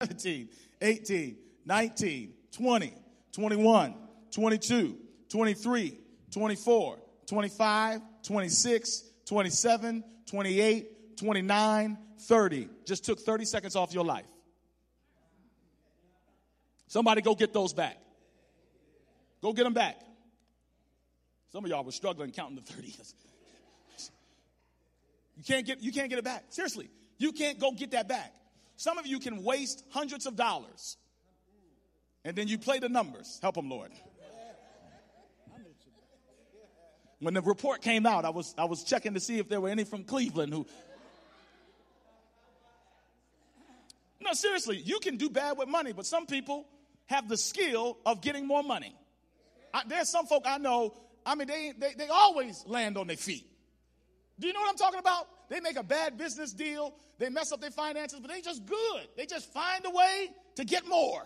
17, 18, 19, 20, 21, 22, 23, 24, 25, 26, 27, 28, 29, 30. Just took 30 seconds off your life. Somebody go get those back. Go get them back. Some of y'all were struggling counting the 30s. You can't get you can't get it back. Seriously. You can't go get that back. Some of you can waste hundreds of dollars. And then you play the numbers. Help them, Lord. When the report came out, I was I was checking to see if there were any from Cleveland who No, seriously, you can do bad with money, but some people have the skill of getting more money. I, there's some folk I know, I mean, they, they, they always land on their feet. Do you know what I'm talking about? They make a bad business deal, they mess up their finances, but they just good. They just find a way to get more.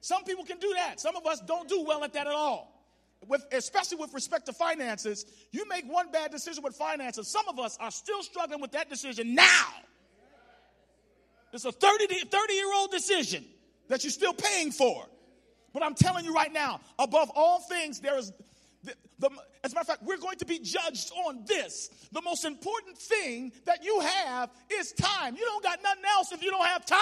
Some people can do that. Some of us don't do well at that at all. With, especially with respect to finances, you make one bad decision with finances. Some of us are still struggling with that decision now. It's a 30, 30 year old decision that you're still paying for. But I'm telling you right now, above all things, there is, the, the, as a matter of fact, we're going to be judged on this. The most important thing that you have is time. You don't got nothing else if you don't have time.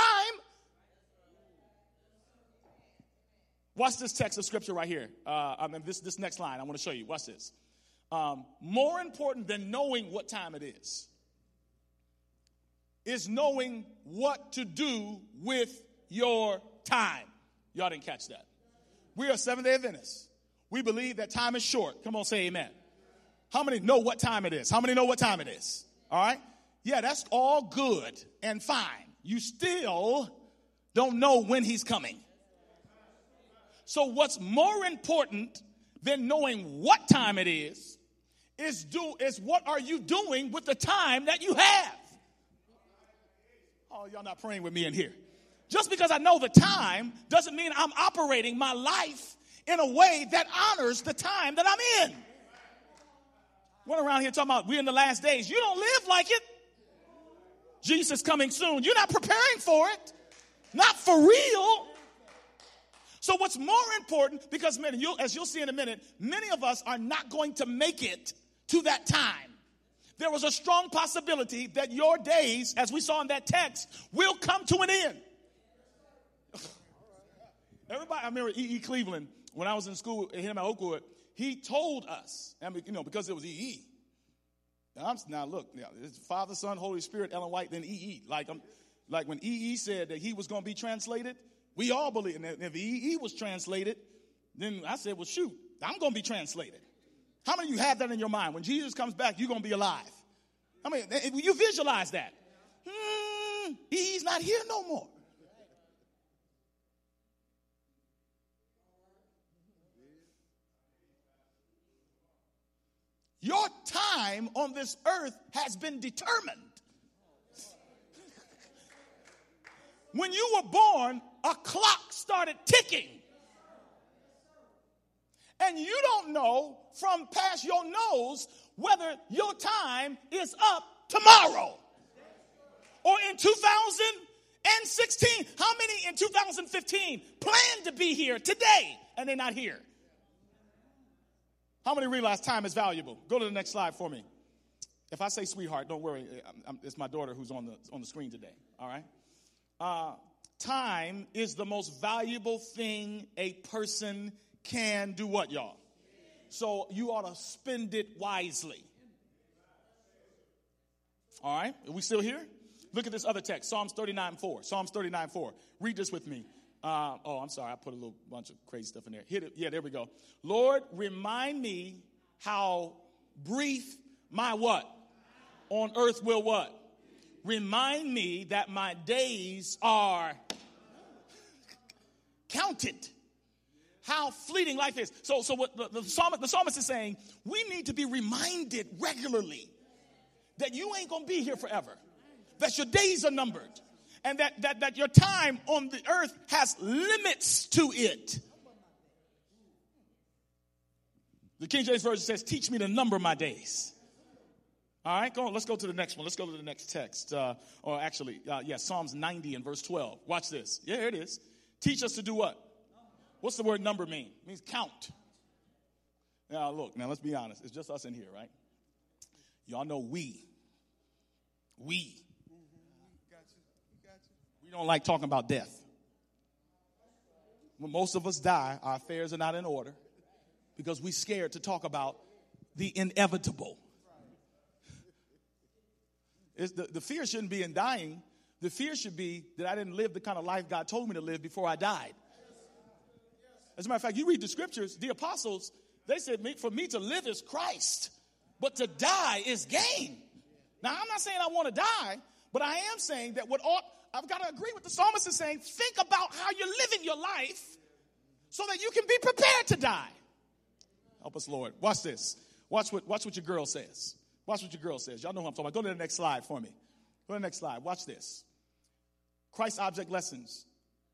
Watch this text of scripture right here. Uh, I mean, this, this next line I want to show you. Watch this. Um, more important than knowing what time it is is knowing what to do with your time. Y'all didn't catch that. We are Seventh day Adventists. We believe that time is short. Come on, say amen. How many know what time it is? How many know what time it is? All right? Yeah, that's all good and fine. You still don't know when he's coming. So, what's more important than knowing what time it is is do is what are you doing with the time that you have? Oh, y'all not praying with me in here. Just because I know the time doesn't mean I'm operating my life in a way that honors the time that I'm in. We're around here talking about we're in the last days. You don't live like it. Jesus coming soon. You're not preparing for it. Not for real. So what's more important, because many, you'll, as you'll see in a minute, many of us are not going to make it to that time. There was a strong possibility that your days, as we saw in that text, will come to an end. Everybody, I remember E.E. E. Cleveland, when I was in school at him at Oakwood, he told us, I mean, you know, because it was E.E. Now, now look, now, it's Father, Son, Holy Spirit, Ellen White, then E.E. Like, I'm, like when E.E. said that he was going to be translated, we all believe. And if E.E. was translated, then I said, well, shoot, I'm going to be translated. How many of you have that in your mind? When Jesus comes back, you're going to be alive. I mean, you visualize that. Hmm, he's not here no more. Your time on this earth has been determined. When you were born, a clock started ticking. And you don't know from past your nose whether your time is up tomorrow or in 2016. How many in 2015 plan to be here today and they're not here? How many realize time is valuable? Go to the next slide for me. If I say sweetheart, don't worry. It's my daughter who's on the, on the screen today. All right? Uh, time is the most valuable thing a person can do what, y'all? So you ought to spend it wisely. All right? Are we still here? Look at this other text, Psalms 39 4. Psalms 39 4. Read this with me. Uh, oh, I'm sorry. I put a little bunch of crazy stuff in there. Hit it. Yeah, there we go. Lord, remind me how brief my what? On earth will what? Remind me that my days are counted. How fleeting life is. So, so what the, the, psalmist, the psalmist is saying, we need to be reminded regularly that you ain't gonna be here forever, that your days are numbered and that, that, that your time on the earth has limits to it. The King James Version says, Teach me to number my days. All right, go on. Let's go to the next one. Let's go to the next text. Uh, or actually, uh, yeah, Psalms 90 and verse 12. Watch this. Yeah, here it is. Teach us to do what? What's the word number mean? It means count. Now, look, now let's be honest. It's just us in here, right? Y'all know we. We. Don't like talking about death. When most of us die, our affairs are not in order because we're scared to talk about the inevitable. The, the fear shouldn't be in dying. The fear should be that I didn't live the kind of life God told me to live before I died. As a matter of fact, you read the scriptures, the apostles, they said, for me to live is Christ, but to die is gain. Now, I'm not saying I want to die, but I am saying that what ought, I've got to agree with the psalmist is saying, think about how you're living your life so that you can be prepared to die. Help us, Lord. Watch this. Watch what, watch what your girl says. Watch what your girl says. Y'all know who I'm talking about. Go to the next slide for me. Go to the next slide. Watch this. Christ Object Lessons,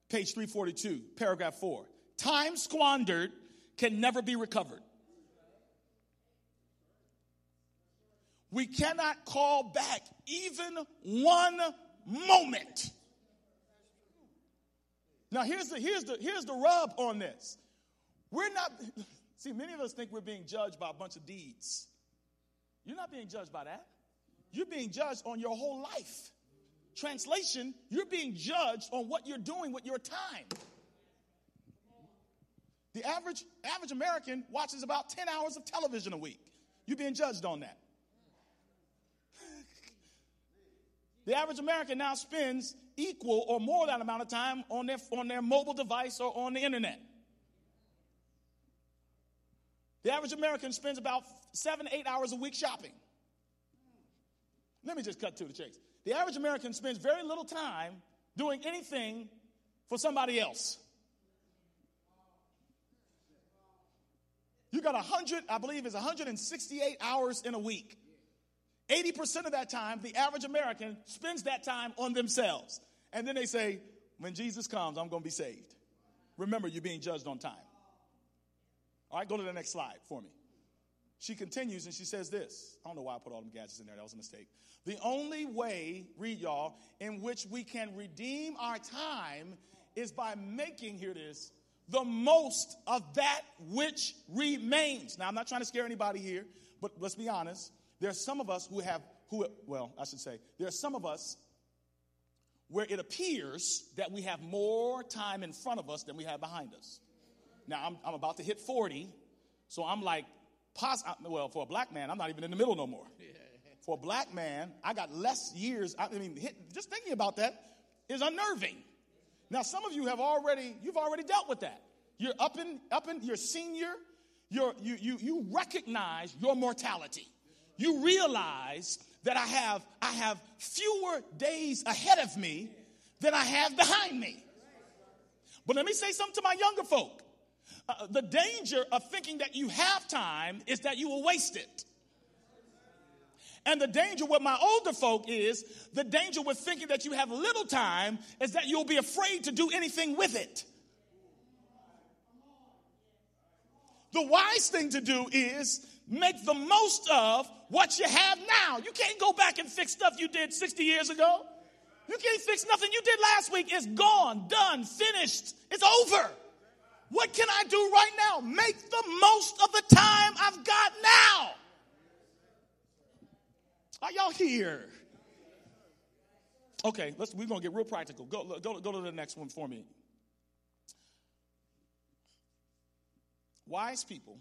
page 342, paragraph 4. Time squandered can never be recovered. We cannot call back even one moment. Now here's the here's the here's the rub on this. We're not see many of us think we're being judged by a bunch of deeds. You're not being judged by that. You're being judged on your whole life. Translation, you're being judged on what you're doing with your time. The average, average American watches about 10 hours of television a week. You're being judged on that. The average American now spends equal or more that amount of time on their, on their mobile device or on the internet. The average American spends about seven, eight hours a week shopping. Let me just cut to the chase. The average American spends very little time doing anything for somebody else. You got 100, I believe it's 168 hours in a week. 80% of that time, the average American spends that time on themselves. And then they say, when Jesus comes, I'm going to be saved. Remember, you're being judged on time. All right, go to the next slide for me. She continues and she says this. I don't know why I put all them gadgets in there. That was a mistake. The only way, read y'all, in which we can redeem our time is by making, here it is, the most of that which remains. Now, I'm not trying to scare anybody here, but let's be honest. There's some of us who have, who, well, I should say, there are some of us where it appears that we have more time in front of us than we have behind us. Now, I'm, I'm about to hit 40, so I'm like, pos- well, for a black man, I'm not even in the middle no more. For a black man, I got less years. I mean, hit, just thinking about that is unnerving. Now, some of you have already, you've already dealt with that. You're up in, up in, you're senior, you're, you, you, you recognize your mortality. You realize that I have, I have fewer days ahead of me than I have behind me. But let me say something to my younger folk. Uh, the danger of thinking that you have time is that you will waste it. And the danger with my older folk is the danger with thinking that you have little time is that you'll be afraid to do anything with it. The wise thing to do is make the most of what you have now. You can't go back and fix stuff you did 60 years ago. You can't fix nothing you did last week. It's gone, done, finished. It's over. What can I do right now? Make the most of the time I've got now. Are y'all here? Okay, let's, we're going to get real practical. Go, go, go to the next one for me. Wise people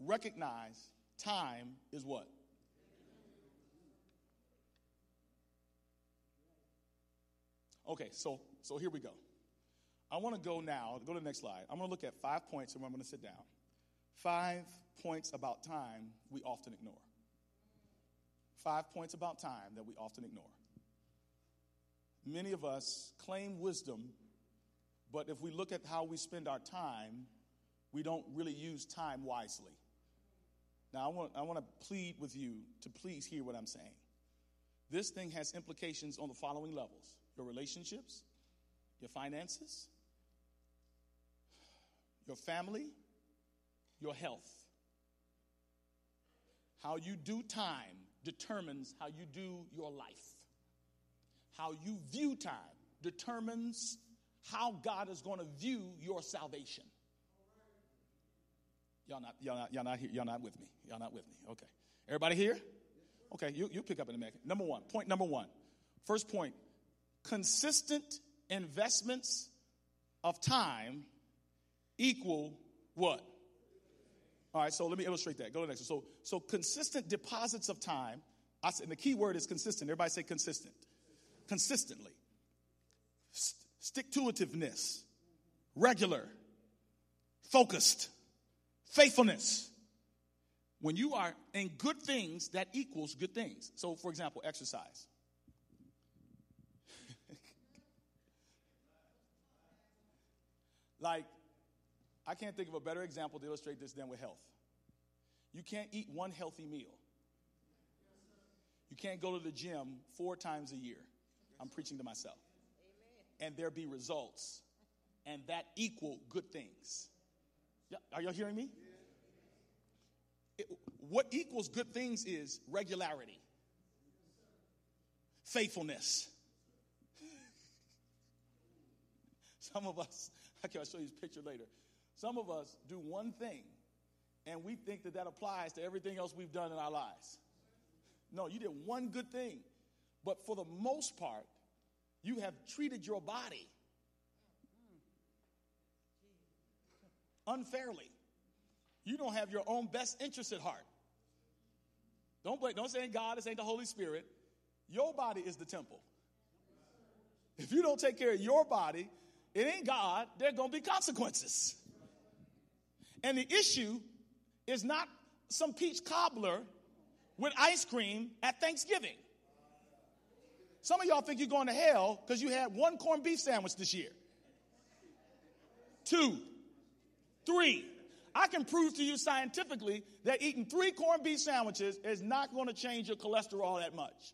recognize time is what? Okay, so so here we go. I want to go now, go to the next slide. I'm going to look at five points and I'm going to sit down. Five points about time we often ignore. Five points about time that we often ignore. Many of us claim wisdom, but if we look at how we spend our time, we don't really use time wisely. Now, I want, I want to plead with you to please hear what I'm saying. This thing has implications on the following levels your relationships, your finances, your family, your health. How you do time determines how you do your life. How you view time determines how God is going to view your salvation. Y'all not, y'all not, y'all not, here, y'all not with me. Y'all not with me. Okay. Everybody here? Okay, you, you pick up in a minute. Number one, point number one. First point consistent investments of time equal what? All right, so let me illustrate that. Go to the next one. So, so consistent deposits of time. I said, and the key word is consistent. Everybody say consistent. Consistently. Stick to itiveness. Regular. Focused. Faithfulness. When you are in good things, that equals good things. So, for example, exercise. like, I can't think of a better example to illustrate this than with health. You can't eat one healthy meal. You can't go to the gym four times a year. I'm preaching to myself. And there be results. And that equal good things. Are y'all hearing me? It, what equals good things is regularity, faithfulness. Some of us, okay, I'll show you this picture later. Some of us do one thing and we think that that applies to everything else we've done in our lives. No, you did one good thing, but for the most part, you have treated your body unfairly. You don't have your own best interest at heart. Don't blame, don't say God, this ain't the Holy Spirit. Your body is the temple. If you don't take care of your body, it ain't God, there are gonna be consequences. And the issue is not some peach cobbler with ice cream at Thanksgiving. Some of y'all think you're going to hell because you had one corned beef sandwich this year. Two, three. I can prove to you scientifically that eating three corned beef sandwiches is not going to change your cholesterol that much.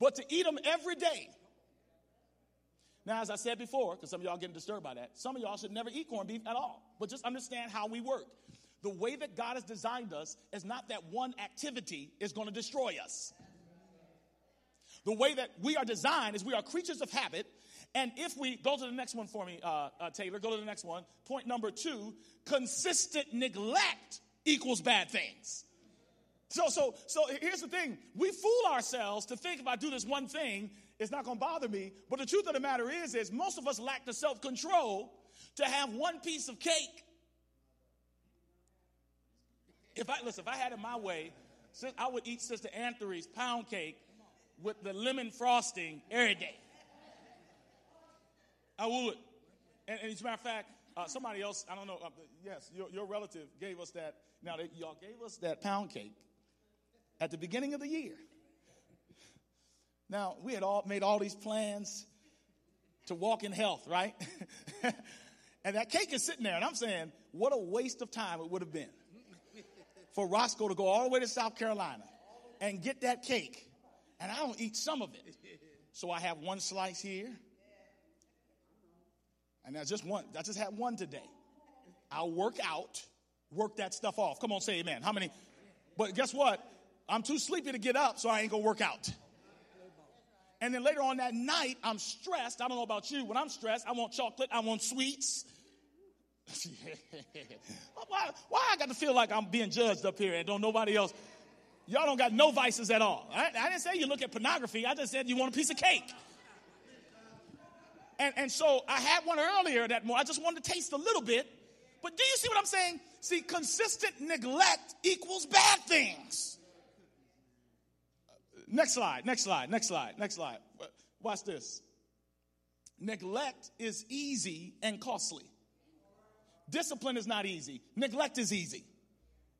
But to eat them every day. Now, as I said before, because some of y'all getting disturbed by that, some of y'all should never eat corned beef at all. But just understand how we work. The way that God has designed us is not that one activity is going to destroy us. The way that we are designed is we are creatures of habit. And if we go to the next one for me, uh, uh, Taylor, go to the next one. Point number two consistent neglect equals bad things. So, so, so here's the thing we fool ourselves to think if I do this one thing, it's not going to bother me. But the truth of the matter is, is most of us lack the self control to have one piece of cake if I listen, if I had it my way, I would eat Sister Anthony's pound cake with the lemon frosting every day. I would. And, and as a matter of fact, uh, somebody else, I don't know, uh, yes, your, your relative gave us that. Now, they, y'all gave us that pound cake at the beginning of the year. Now, we had all made all these plans to walk in health, right? and that cake is sitting there, and I'm saying, what a waste of time it would have been for Roscoe to go all the way to South Carolina and get that cake. And I don't eat some of it. So I have one slice here. And I just one, I just had one today. I'll work out, work that stuff off. Come on, say amen. How many? But guess what? I'm too sleepy to get up, so I ain't gonna work out. And then later on that night, I'm stressed. I don't know about you. When I'm stressed, I want chocolate, I want sweets. why, why I got to feel like I'm being judged up here and don't nobody else? Y'all don't got no vices at all. I, I didn't say you look at pornography. I just said you want a piece of cake. And, and so I had one earlier that morning. I just wanted to taste a little bit. But do you see what I'm saying? See, consistent neglect equals bad things. Next slide, next slide, next slide, next slide. Watch this. Neglect is easy and costly. Discipline is not easy. Neglect is easy.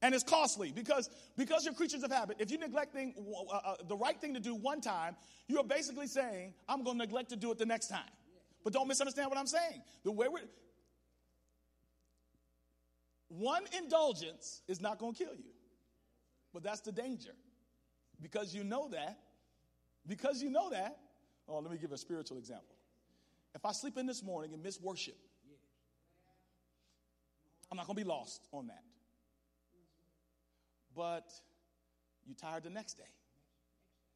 And it's costly because, because you're creatures of habit. If you neglect thing, uh, uh, the right thing to do one time, you are basically saying, I'm going to neglect to do it the next time. But don't misunderstand what I'm saying. The way we're, one indulgence is not going to kill you. But that's the danger. Because you know that, because you know that, oh, let me give a spiritual example. If I sleep in this morning and miss worship, I'm not going to be lost on that. But you're tired the next day.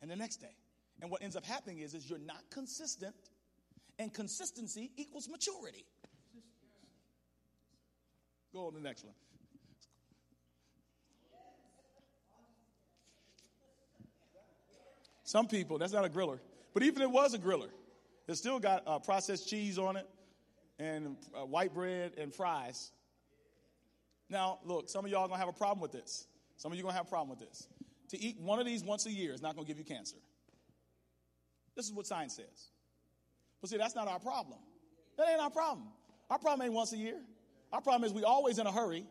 and the next day. And what ends up happening is, is you're not consistent, and consistency equals maturity. Go on to the next one. Some people, that's not a griller. But even if it was a griller, it still got uh, processed cheese on it and uh, white bread and fries. Now, look, some of y'all are going to have a problem with this. Some of you are going to have a problem with this. To eat one of these once a year is not going to give you cancer. This is what science says. But see, that's not our problem. That ain't our problem. Our problem ain't once a year. Our problem is we always in a hurry.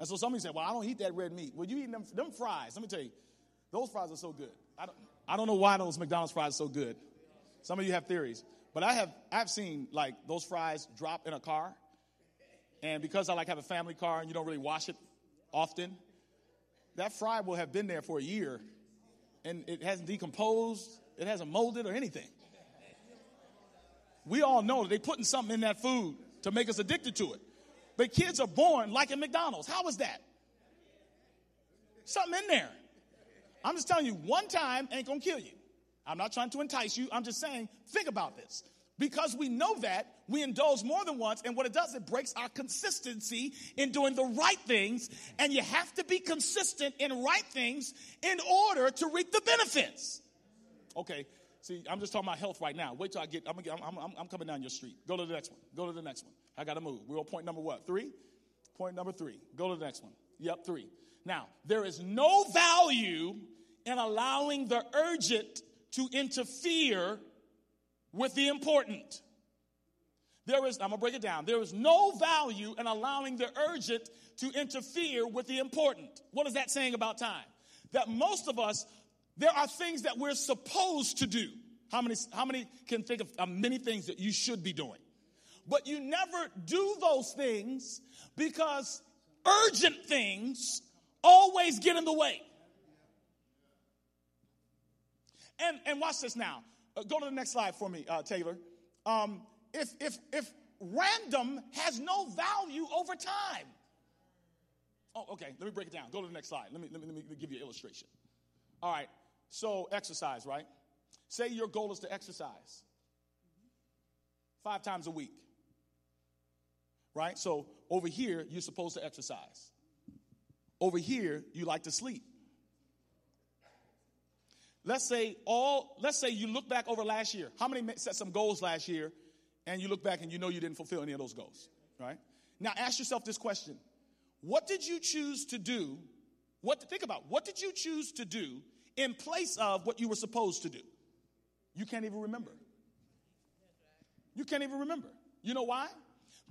And so somebody said, Well, I don't eat that red meat. Well, you eat them, them fries. Let me tell you, those fries are so good. I don't, I don't know why those McDonald's fries are so good. Some of you have theories. But I have I've seen like those fries drop in a car. And because I like have a family car and you don't really wash it often, that fry will have been there for a year and it hasn't decomposed, it hasn't molded or anything. We all know that they're putting something in that food to make us addicted to it. But kids are born like in McDonald's. How is that? Something in there. I'm just telling you, one time ain't gonna kill you. I'm not trying to entice you. I'm just saying, think about this. Because we know that, we indulge more than once, and what it does, it breaks our consistency in doing the right things, and you have to be consistent in right things in order to reap the benefits. Okay, see, I'm just talking about health right now. Wait till I get, I'm, I'm, I'm, I'm coming down your street. Go to the next one. Go to the next one. I gotta move. We're on point number what? Three? Point number three. Go to the next one. Yep, three. Now, there is no value in allowing the urgent to interfere with the important. There is, I'm gonna break it down. There is no value in allowing the urgent to interfere with the important. What is that saying about time? That most of us, there are things that we're supposed to do. How many, how many can think of many things that you should be doing? But you never do those things because urgent things always get in the way. And, and watch this now. Uh, go to the next slide for me, uh, Taylor. Um, if, if, if random has no value over time. Oh, okay. Let me break it down. Go to the next slide. Let me, let me, let me give you an illustration. All right. So, exercise, right? Say your goal is to exercise five times a week. Right? So, over here, you're supposed to exercise. Over here, you like to sleep. Let's say all, let's say you look back over last year. How many set some goals last year and you look back and you know you didn't fulfill any of those goals, right? Now ask yourself this question. What did you choose to do? What to think about what did you choose to do in place of what you were supposed to do? You can't even remember. You can't even remember. You know why?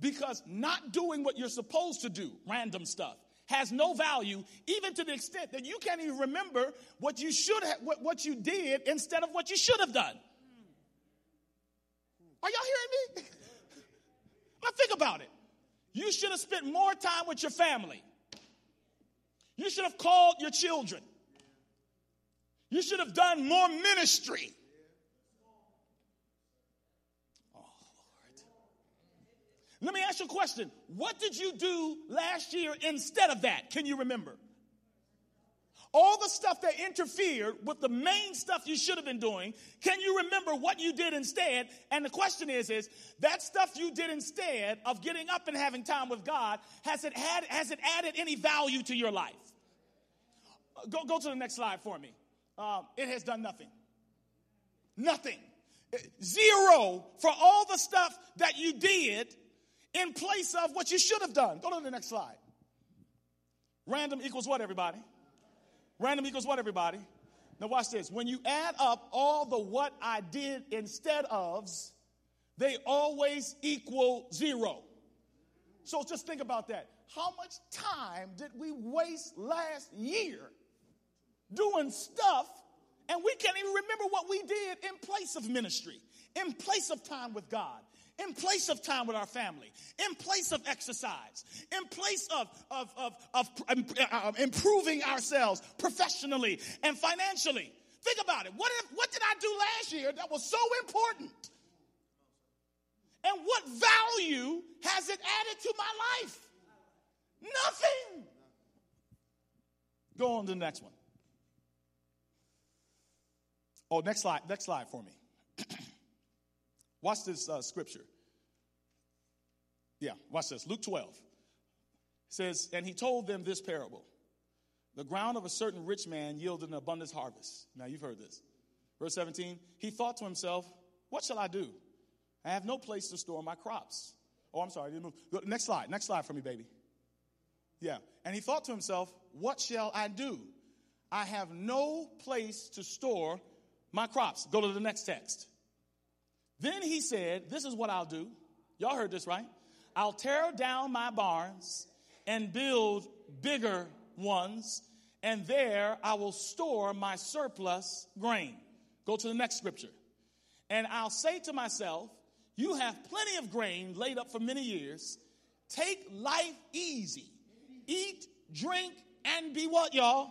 Because not doing what you're supposed to do, random stuff, has no value, even to the extent that you can't even remember what you should have, what, what you did instead of what you should have done. Are y'all hearing me? now think about it. You should have spent more time with your family. You should have called your children. You should have done more ministry. Oh, Lord. Let me ask you a question. What did you do last year instead of that? Can you remember? All the stuff that interfered with the main stuff you should have been doing, can you remember what you did instead? And the question is, is that stuff you did instead of getting up and having time with God, has it had has it added any value to your life? Go, go to the next slide for me. Um, it has done nothing. Nothing. Zero for all the stuff that you did in place of what you should have done. Go to the next slide. Random equals what, everybody? Random equals what, everybody? Now, watch this. When you add up all the what I did instead ofs, they always equal zero. So just think about that. How much time did we waste last year doing stuff and we can't even remember what we did in place of ministry, in place of time with God, in place of time with our family, in place of exercise, in place of, of, of, of um, uh, improving ourselves professionally and financially. Think about it. What, if, what did I do last year that was so important? And what value has it added to my life? Nothing. Go on to the next one. Oh, next slide. Next slide for me. watch this uh, scripture. Yeah, watch this. Luke 12 says, And he told them this parable The ground of a certain rich man yielded an abundant harvest. Now, you've heard this. Verse 17, he thought to himself, What shall I do? I have no place to store my crops. Oh, I'm sorry, I didn't move. Next slide. Next slide for me, baby. Yeah. And he thought to himself, What shall I do? I have no place to store my crops. Go to the next text. Then he said, This is what I'll do. Y'all heard this, right? I'll tear down my barns and build bigger ones, and there I will store my surplus grain. Go to the next scripture. And I'll say to myself, You have plenty of grain laid up for many years. Take life easy. Eat, drink, and be what, y'all?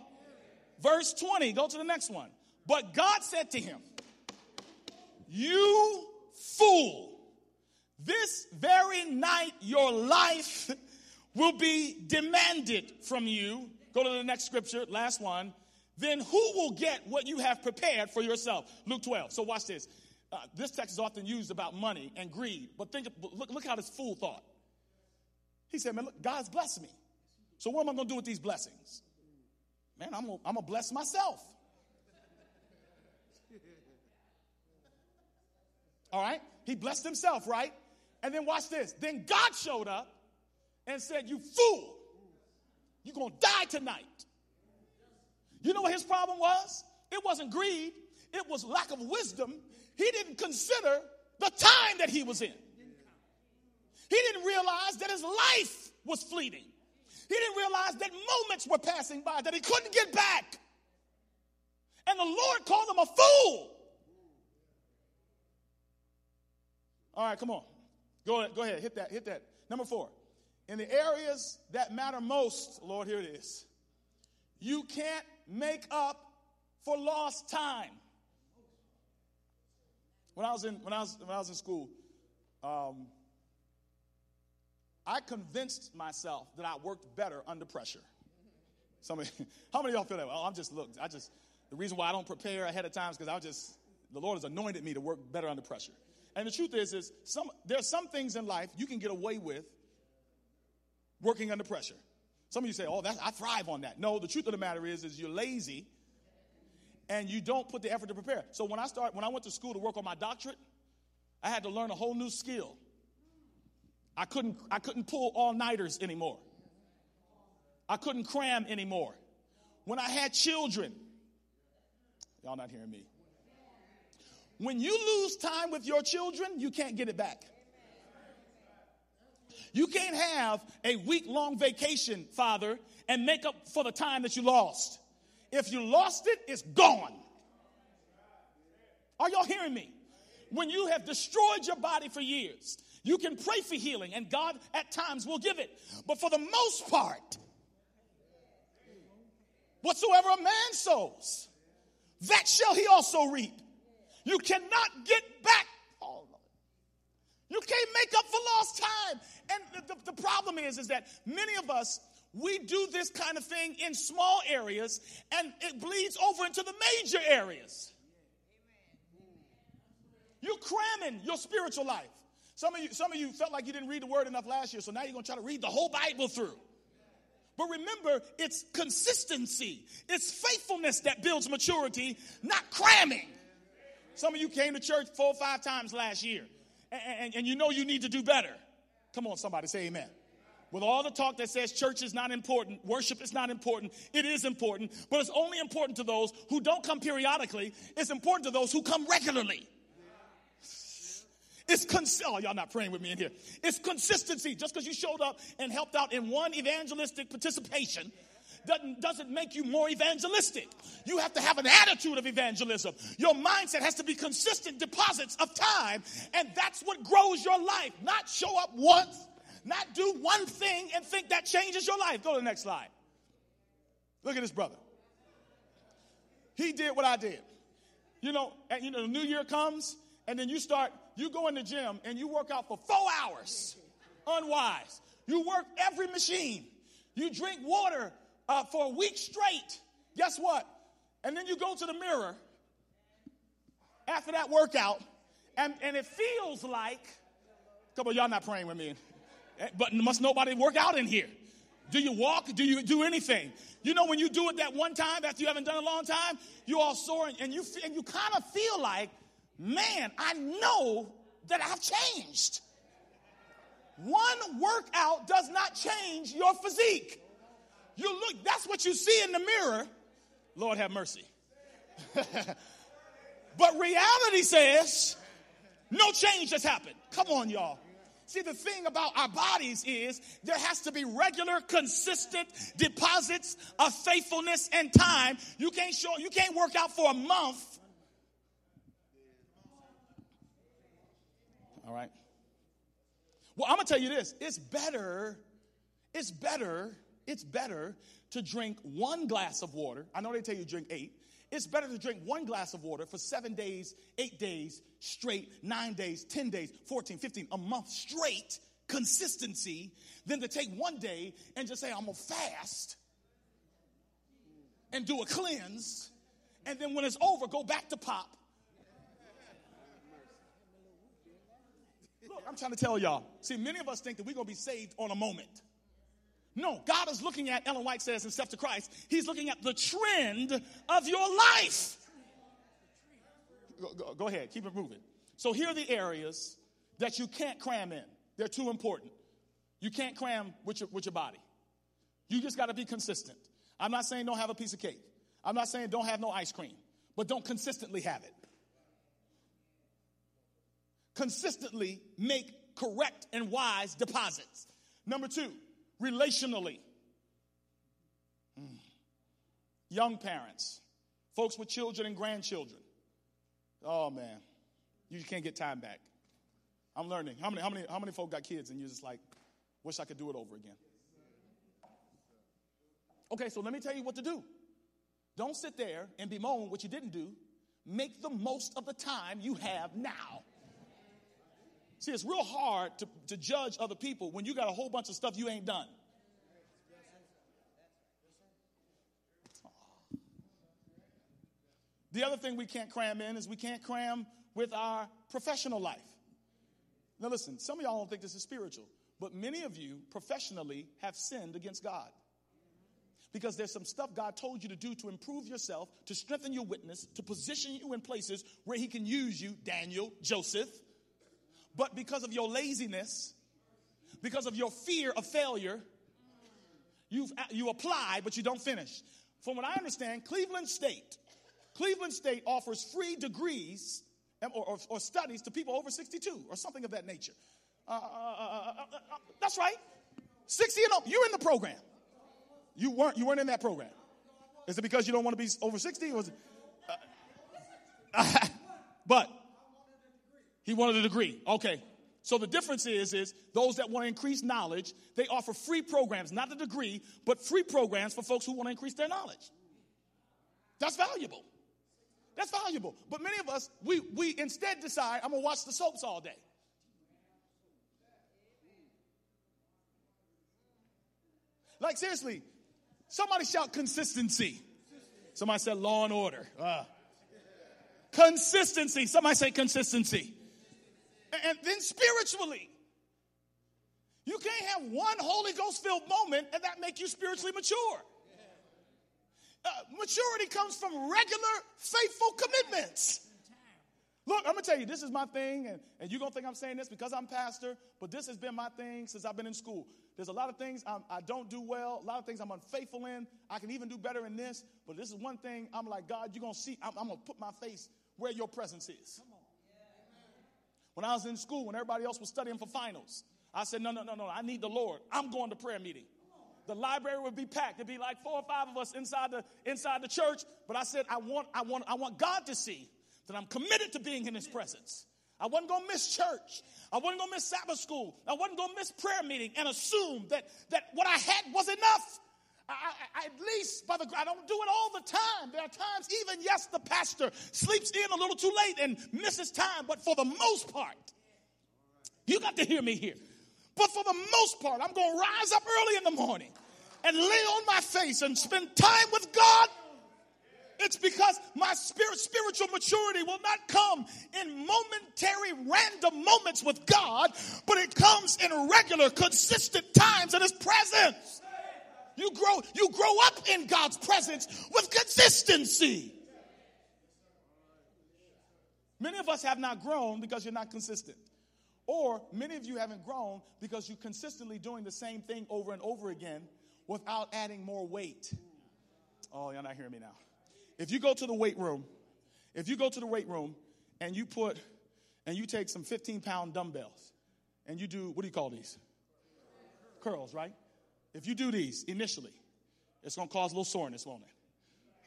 Verse 20. Go to the next one. But God said to him, You fool, this very night your life will be demanded from you. Go to the next scripture, last one. Then who will get what you have prepared for yourself? Luke 12. So watch this. Uh, this text is often used about money and greed, but think, look, look how this fool thought. He said, Man, look, God's blessed me. So what am I going to do with these blessings? Man, I'm going to bless myself. All right? He blessed himself, right? And then watch this. Then God showed up and said, You fool, you're going to die tonight. You know what his problem was? It wasn't greed, it was lack of wisdom. He didn't consider the time that he was in. He didn't realize that his life was fleeting. He didn't realize that moments were passing by that he couldn't get back. And the Lord called him a fool. All right, come on. Go ahead, go ahead, hit that, hit that. Number four. In the areas that matter most, Lord, here it is. You can't make up for lost time. When I was in when I was when I was in school, um, I convinced myself that I worked better under pressure. Somebody, how many of y'all feel that? Well, I'm just look. I just the reason why I don't prepare ahead of time is because I just the Lord has anointed me to work better under pressure. And the truth is, is some there are some things in life you can get away with working under pressure. Some of you say, "Oh, that's, I thrive on that." No, the truth of the matter is, is you're lazy and you don't put the effort to prepare. So when I start, when I went to school to work on my doctorate, I had to learn a whole new skill. I couldn't, I couldn't pull all nighters anymore. I couldn't cram anymore. When I had children, y'all not hearing me. When you lose time with your children, you can't get it back. You can't have a week long vacation, Father, and make up for the time that you lost. If you lost it, it's gone. Are y'all hearing me? When you have destroyed your body for years, you can pray for healing, and God at times will give it. But for the most part, whatsoever a man sows, that shall he also reap. You cannot get back. Oh, you can't make up for lost time. And the, the, the problem is, is that many of us we do this kind of thing in small areas and it bleeds over into the major areas. You're cramming your spiritual life. Some of you, some of you felt like you didn't read the word enough last year, so now you're going to try to read the whole Bible through. But remember, it's consistency, it's faithfulness that builds maturity, not cramming. Some of you came to church four or five times last year, and, and, and you know you need to do better. Come on, somebody say amen with all the talk that says church is not important, worship is not important, it is important, but it's only important to those who don't come periodically. It's important to those who come regularly. It's cons- oh, y'all not praying with me in here. It's consistency. Just because you showed up and helped out in one evangelistic participation doesn't, doesn't make you more evangelistic. You have to have an attitude of evangelism. Your mindset has to be consistent deposits of time, and that's what grows your life. Not show up once, not do one thing and think that changes your life. Go to the next slide. Look at this brother. He did what I did. You know, and you know, the new year comes, and then you start, you go in the gym and you work out for four hours. Unwise. You work every machine. You drink water uh, for a week straight. Guess what? And then you go to the mirror after that workout, and, and it feels like, come on, y'all not praying with me, but must nobody work out in here? Do you walk? Do you do anything? You know, when you do it that one time after you haven't done it a long time, you all sore and you, and you kind of feel like, man, I know that I've changed. One workout does not change your physique. You look, that's what you see in the mirror. Lord have mercy. but reality says no change has happened. Come on, y'all. See, the thing about our bodies is there has to be regular, consistent deposits of faithfulness and time. You can't show, you can't work out for a month. All right. Well, I'm gonna tell you this: it's better, it's better, it's better to drink one glass of water. I know they tell you drink eight. It's better to drink one glass of water for seven days, eight days straight, nine days, 10 days, 14, 15, a month straight consistency than to take one day and just say, I'm gonna fast and do a cleanse. And then when it's over, go back to pop. Look, I'm trying to tell y'all. See, many of us think that we're gonna be saved on a moment. No, God is looking at, Ellen White says in Step to Christ, He's looking at the trend of your life. Go, go, go, ahead, keep it moving. So here are the areas that you can't cram in. They're too important. You can't cram with your, with your body. You just got to be consistent. I'm not saying don't have a piece of cake. I'm not saying don't have no ice cream, but don't consistently have it. Consistently make correct and wise deposits. Number two, relationally. Mm. Young parents, folks with children and grandchildren. Oh man, you can't get time back. I'm learning. How many, how many, how many folk got kids and you're just like, wish I could do it over again? Okay, so let me tell you what to do. Don't sit there and bemoan what you didn't do. Make the most of the time you have now. See, it's real hard to, to judge other people when you got a whole bunch of stuff you ain't done. The other thing we can't cram in is we can't cram with our professional life. Now, listen, some of y'all don't think this is spiritual, but many of you professionally have sinned against God. Because there's some stuff God told you to do to improve yourself, to strengthen your witness, to position you in places where He can use you, Daniel, Joseph. But because of your laziness, because of your fear of failure, you you apply, but you don't finish. From what I understand, Cleveland State, Cleveland State offers free degrees or, or, or studies to people over 62 or something of that nature. Uh, uh, uh, that's right. 60 and up, you're in the program. You weren't, you weren't in that program. Is it because you don't want to be over 60? Or was it, but he wanted a degree. Okay. So the difference is, is those that want to increase knowledge, they offer free programs, not a degree, but free programs for folks who want to increase their knowledge. That's valuable. That's valuable. But many of us, we, we instead decide, I'm going to watch the soaps all day. Like, seriously, somebody shout consistency. Somebody said law and order. Uh. Consistency. Somebody say consistency. And then spiritually, you can't have one Holy Ghost filled moment and that make you spiritually mature. Uh, maturity comes from regular, faithful commitments. Look, I'm gonna tell you, this is my thing, and, and you're gonna think I'm saying this because I'm pastor, but this has been my thing since I've been in school. There's a lot of things I'm, I do not do well, a lot of things I'm unfaithful in. I can even do better in this, but this is one thing I'm like, God, you're gonna see, I'm, I'm gonna put my face where your presence is. When I was in school, when everybody else was studying for finals, I said, No, no, no, no, I need the Lord. I'm going to prayer meeting. The library would be packed. There'd be like four or five of us inside the inside the church. But I said, I want, I want, I want God to see that I'm committed to being in his presence. I wasn't gonna miss church. I wasn't gonna miss Sabbath school. I wasn't gonna miss prayer meeting and assume that, that what I had was enough. I, I, at least by the I don't do it all the time. There are times, even yes, the pastor sleeps in a little too late and misses time, but for the most part, you got to hear me here. But for the most part, I'm going to rise up early in the morning and lay on my face and spend time with God It's because my spirit, spiritual maturity will not come in momentary, random moments with God, but it comes in regular, consistent times in His presence. You grow, you grow up in God's presence with consistency. Many of us have not grown because you're not consistent. Or many of you haven't grown because you're consistently doing the same thing over and over again without adding more weight. Oh, y'all not hearing me now. If you go to the weight room, if you go to the weight room and you put, and you take some 15 pound dumbbells and you do, what do you call these? Curls, right? If you do these initially, it's gonna cause a little soreness, won't it?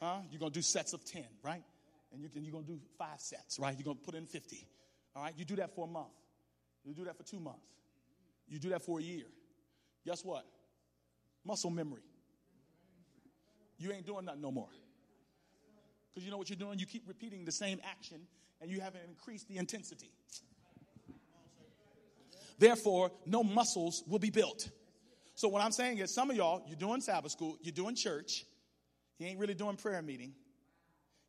Huh? You're gonna do sets of 10, right? And you can, you're gonna do five sets, right? You're gonna put in 50. All right, you do that for a month. You do that for two months. You do that for a year. Guess what? Muscle memory. You ain't doing nothing no more. Because you know what you're doing? You keep repeating the same action and you haven't increased the intensity. Therefore, no muscles will be built. So, what I'm saying is, some of y'all, you're doing Sabbath school, you're doing church, you ain't really doing prayer meeting,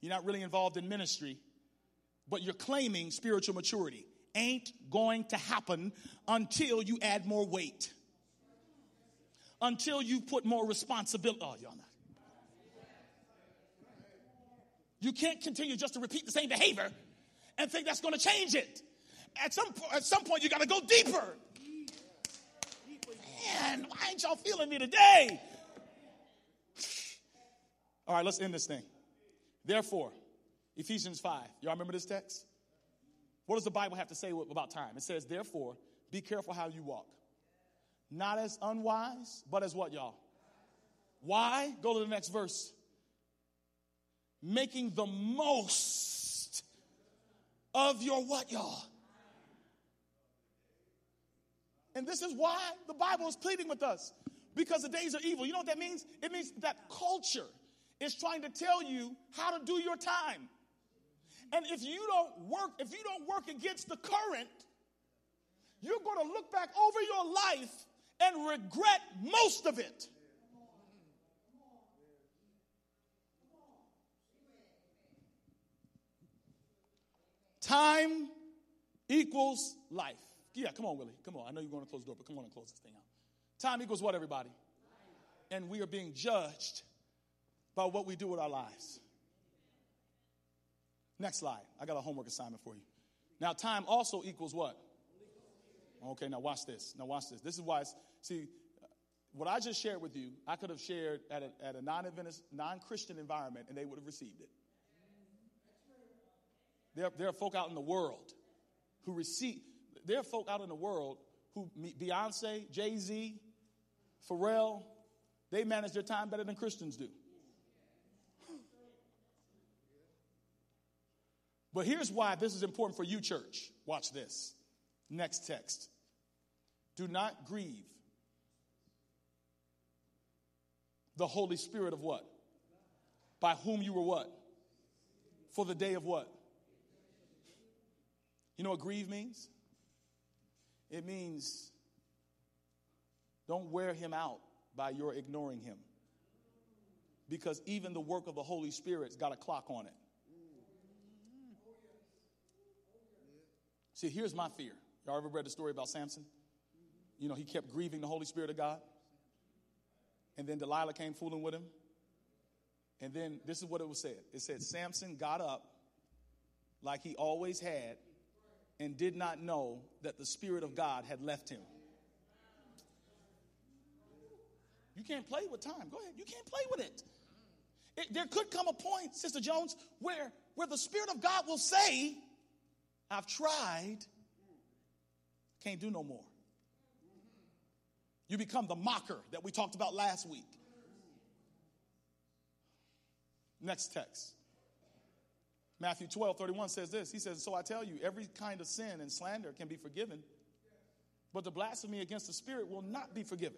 you're not really involved in ministry, but you're claiming spiritual maturity. Ain't going to happen until you add more weight, until you put more responsibility. Oh, y'all not. You can't continue just to repeat the same behavior and think that's going to change it. At some, at some point, you got to go deeper. Man, why ain't y'all feeling me today? All right, let's end this thing. Therefore, Ephesians 5. Y'all remember this text? What does the Bible have to say about time? It says, therefore, be careful how you walk. Not as unwise, but as what, y'all? Why? Go to the next verse making the most of your what, y'all? And this is why the Bible is pleading with us because the days are evil. You know what that means? It means that culture is trying to tell you how to do your time. And if you don't work, if you don't work against the current, you're going to look back over your life and regret most of it. Time equals life. Yeah, come on, Willie. Come on. I know you're going to close the door, but come on and close this thing out. Time equals what, everybody? And we are being judged by what we do with our lives. Next slide. I got a homework assignment for you. Now, time also equals what? Okay, now watch this. Now, watch this. This is why, see, what I just shared with you, I could have shared at a, at a non Christian environment, and they would have received it. There, there are folk out in the world who receive, there are folk out in the world who, Beyonce, Jay Z, Pharrell, they manage their time better than Christians do. But here's why this is important for you, church. Watch this. Next text. Do not grieve the Holy Spirit of what? By whom you were what? For the day of what? You know what grieve means? It means don't wear him out by your ignoring him. Because even the work of the Holy Spirit's got a clock on it. See, here's my fear. Y'all ever read the story about Samson? You know, he kept grieving the Holy Spirit of God. And then Delilah came fooling with him. And then this is what it was said it said, Samson got up like he always had and did not know that the Spirit of God had left him. You can't play with time. Go ahead. You can't play with it. it. There could come a point, Sister Jones, where, where the Spirit of God will say, I've tried, can't do no more. You become the mocker that we talked about last week. Next text. Matthew 12, 31 says this. He says, So I tell you, every kind of sin and slander can be forgiven, but the blasphemy against the Spirit will not be forgiven.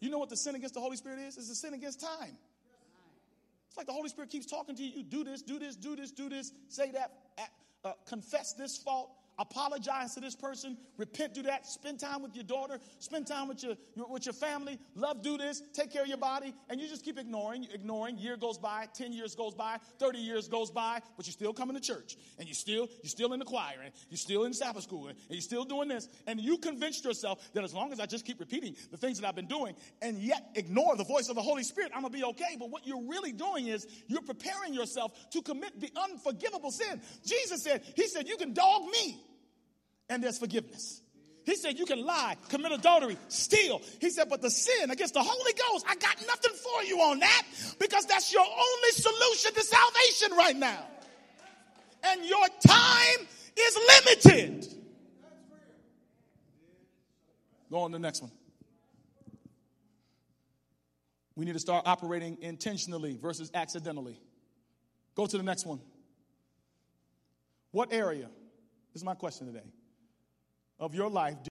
You know what the sin against the Holy Spirit is? It's a sin against time. It's like the Holy Spirit keeps talking to you. You do this, do this, do this, do this, say that, uh, confess this fault. Apologize to this person, repent, do that, spend time with your daughter, spend time with your, your, with your family, love, do this, take care of your body, and you just keep ignoring, ignoring. Year goes by, 10 years goes by, 30 years goes by, but you're still coming to church, and you're still, you're still in the choir, and you're still in Sabbath school, and you're still doing this, and you convinced yourself that as long as I just keep repeating the things that I've been doing, and yet ignore the voice of the Holy Spirit, I'm gonna be okay. But what you're really doing is you're preparing yourself to commit the unforgivable sin. Jesus said, He said, You can dog me and there's forgiveness. He said, You can lie, commit adultery, steal. He said, But the sin against the Holy Ghost, I got nothing for you on that because that's your only solution to salvation right now. And your time is limited. Go on to the next one. We need to start operating intentionally versus accidentally. Go to the next one. What area? This is my question today of your life